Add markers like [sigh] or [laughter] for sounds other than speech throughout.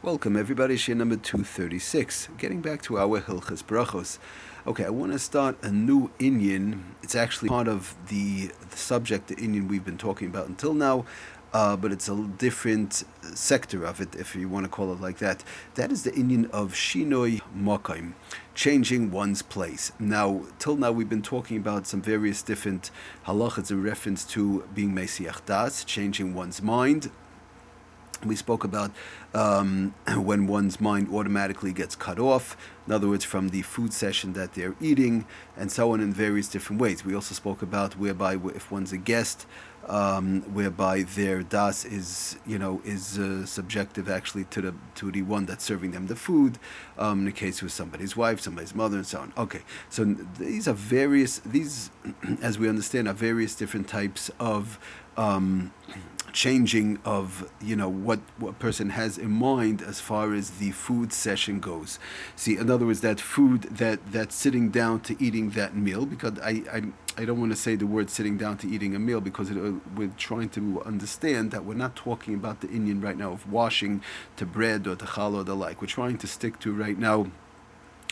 Welcome, everybody. Shiur number 236. Getting back to our Hilchas Brachos. Okay, I want to start a new Inyan. It's actually part of the, the subject, the Inyan we've been talking about until now, uh, but it's a different sector of it, if you want to call it like that. That is the Inyan of Shinoi Mokaim, changing one's place. Now, till now, we've been talking about some various different halachas in reference to being Mesiach Das, changing one's mind, we spoke about um, [clears throat] when one's mind automatically gets cut off, in other words, from the food session that they're eating, and so on in various different ways. We also spoke about whereby if one's a guest, um, whereby their das is, you know, is uh, subjective actually to the to the one that's serving them the food. Um, in the case with somebody's wife, somebody's mother, and so on. Okay, so these are various. These, [clears throat] as we understand, are various different types of. Um, changing of you know what what person has in mind as far as the food session goes. See, in other words, that food that that sitting down to eating that meal because I I, I don't want to say the word sitting down to eating a meal because it, uh, we're trying to understand that we're not talking about the Inyan right now of washing to bread or to challah or the like. We're trying to stick to right now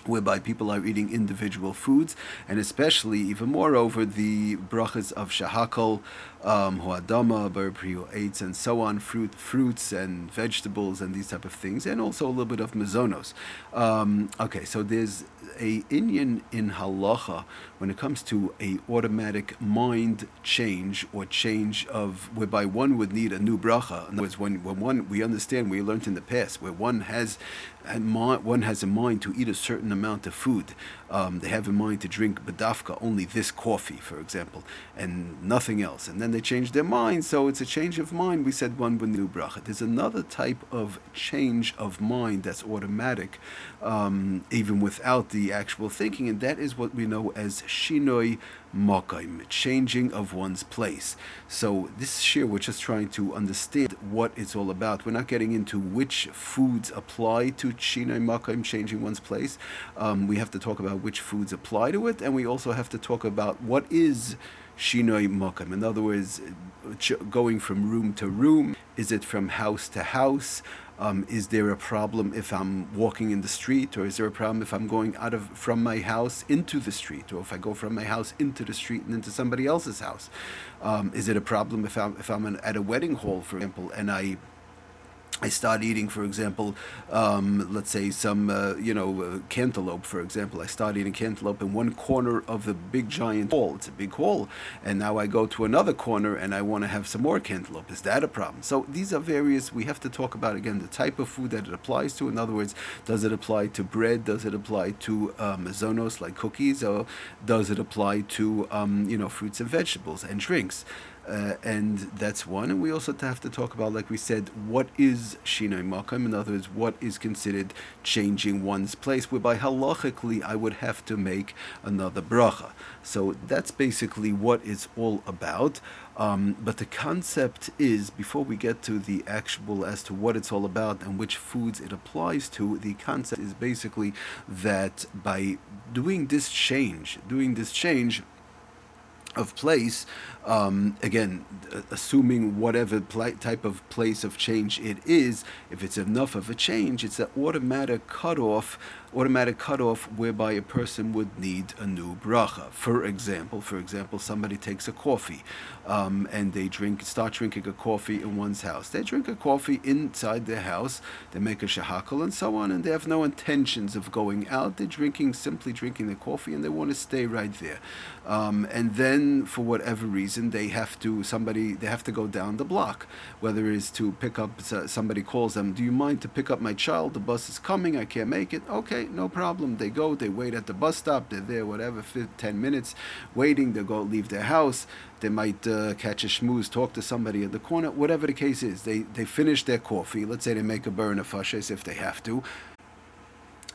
whereby people are eating individual foods, and especially even moreover the brachas of shahakol, um, hoadama, borei pri ha'etz, and so on, fruit, fruits and vegetables and these type of things, and also a little bit of mazonos. Um, okay, so there's a Inyan in halacha when it comes to a automatic mind change or change of whereby one would need a new bracha. In other words, when, when one we understand we learned in the past where one has one has a mind to eat a certain amount of food. Um, they have in mind to drink badafka only this coffee, for example, and nothing else. And then they change their mind, so it's a change of mind. We said one with new bracha. There's another type of change of mind that's automatic, um, even without the actual thinking, and that is what we know as shinoi makaim, changing of one's place. So this year we're just trying to understand what it's all about. We're not getting into which foods apply to shinoi makaim, changing one's place. Um, we have to talk about which foods apply to it, and we also have to talk about what is shinoi makam. In other words, going from room to room. Is it from house to house? Um, is there a problem if I'm walking in the street, or is there a problem if I'm going out of from my house into the street, or if I go from my house into the street and into somebody else's house? Um, is it a problem if I'm if I'm at a wedding hall, for example, and I I start eating, for example, um, let's say some, uh, you know, uh, cantaloupe, for example. I start eating cantaloupe in one corner of the big giant hall. It's a big hall. And now I go to another corner and I want to have some more cantaloupe. Is that a problem? So these are various, we have to talk about, again, the type of food that it applies to. In other words, does it apply to bread? Does it apply to um, like cookies? Or does it apply to, um, you know, fruits and vegetables and drinks? Uh, and that's one. And we also have to talk about, like we said, what is Shinoi Makam? In other words, what is considered changing one's place, whereby halachically I would have to make another bracha. So that's basically what it's all about. Um, but the concept is, before we get to the actual as to what it's all about and which foods it applies to, the concept is basically that by doing this change, doing this change, of place, um, again, assuming whatever pl- type of place of change it is, if it's enough of a change, it's an automatic cutoff, automatic cutoff whereby a person would need a new bracha. For example, for example, somebody takes a coffee, um, and they drink, start drinking a coffee in one's house. They drink a coffee inside their house. They make a shahakal and so on, and they have no intentions of going out. They're drinking, simply drinking the coffee, and they want to stay right there. Um, and then, for whatever reason they have to somebody they have to go down the block. Whether it's to pick up somebody calls them do you mind to pick up my child? The bus is coming. I can't make it. Okay no problem. They go they wait at the bus stop. They're there whatever 10 minutes waiting. They go leave their house. They might uh, catch a schmooze, talk to somebody at the corner, whatever the case is. They they finish their coffee. Let's say they make a borei nefashos if they have to,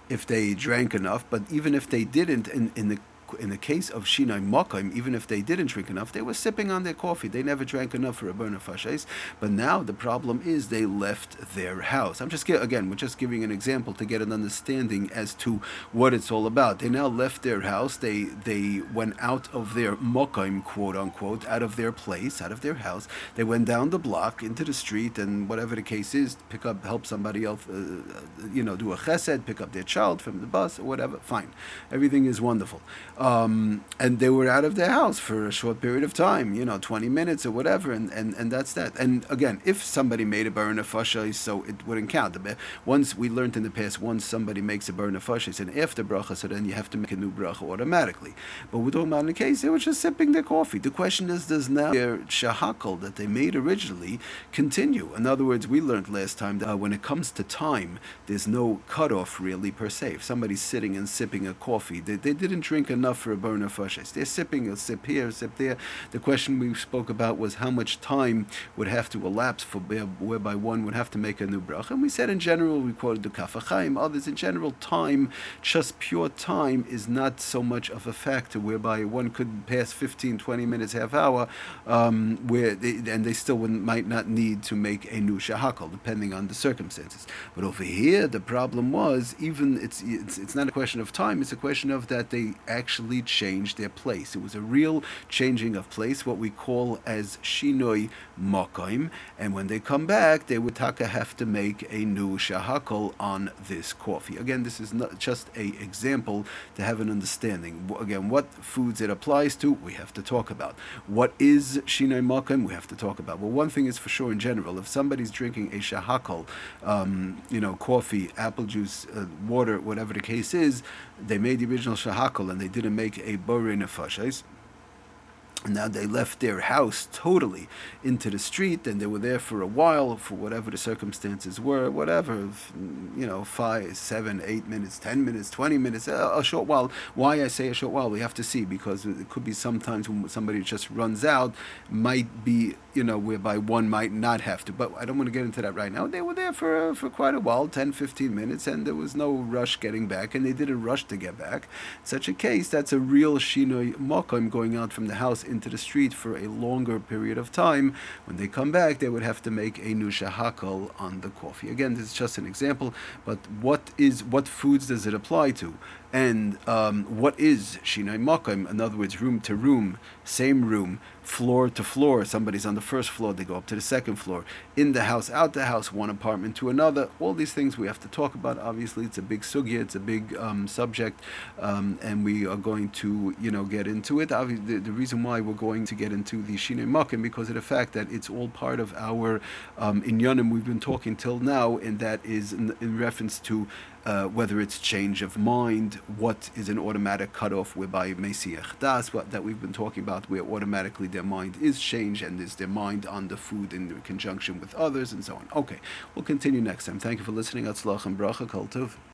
if they drank enough. But even if they didn't, in, in the in the case of Shinai Mokaim, even if they didn't drink enough, they were sipping on their coffee. They never drank enough for a borei nefashos. But now the problem is they left their house. I'm just again, we're just giving an example to get an understanding as to what it's all about. They now left their house. They they went out of their Mokaim, quote unquote, out of their place, out of their house. They went down the block into the street and whatever the case is, pick up, help somebody else, uh, uh you know, do a chesed, pick up their child from the bus or whatever. Fine, everything is wonderful. Um, and they were out of their house for a short period of time, you know, 20 minutes or whatever, and, and, and that's that. And again, if somebody made a burn fasha, so it wouldn't count. Once we learned in the past, once somebody makes a burn fasha, and after bracha, so then you have to make a new bracha automatically. But we're talking about in the case they were just sipping their coffee. The question is, does now their shahakal that they made originally continue? In other words, we learned last time that uh, when it comes to time, there's no cutoff really per se. If somebody's sitting and sipping a coffee, they, they didn't drink enough for a borei nefashos. They're sipping a sip here, a sip there. The question we spoke about was how much time would have to elapse for whereby one would have to make a new bracha. And we said in general, we quoted the Kaf HaChaim, others in general, time, just pure time, is not so much of a factor whereby one could pass 15, 20 minutes, half hour, um, where they, and they still might not need to make a new shahakal, depending on the circumstances. But over here, the problem was even it's, it's it's not a question of time; it's a question of that they actually changed their place. It was a real changing of place, what we call as shinoi makim. And when they come back, they would taka have to make a new shahakal on this coffee. Again, this is not just a example to have an understanding. Again, what foods it applies to, we have to talk about. What is shinoi makim, we have to talk about. Well, one thing is for sure in general, if somebody's drinking a shahakal, um, you know, coffee, apple juice, uh, water, whatever the case is, they made the original shahakal and they didn't make a borei nefashis eh? Now they left their house totally into the street and they were there for a while for whatever the circumstances were whatever you know five seven eight minutes ten minutes twenty minutes a, a, short while. Why i say a short while we have to see because it could be sometimes when somebody just runs out might be you know whereby one might not have to. But i don't want to get into that right now. They were there for uh, for quite a while 10 15 minutes and there was no rush getting back and they didn't rush to get back. Such a case that's a real shinoi mokim going out from the house into the street for a longer period of time, when they come back, they would have to make a new shahakal on the coffee. Again, this is just an example, but what is what foods does it apply to? And um, what is shinai makim? In other words, room to room, same room, floor to floor. Somebody's on the first floor, they go up to the second floor. In the house, out the house, one apartment to another. All these things we have to talk about. Obviously, it's a big sugya, it's a big um, subject, um, and we are going to, you know, get into it. Obviously, the, the, reason why we're going to get into the shinai makim because of the fact that it's all part of our um, inyanim we've been talking till now, and that is in, in reference to uh, whether it's change of mind, what is an automatic cutoff whereby Mesiach Das, what that we've been talking about, where automatically their mind is changed and is their mind on the food in conjunction with others and so on. Okay, we'll continue next time. Thank you for listening. Atzlach and Bracha Kultuv.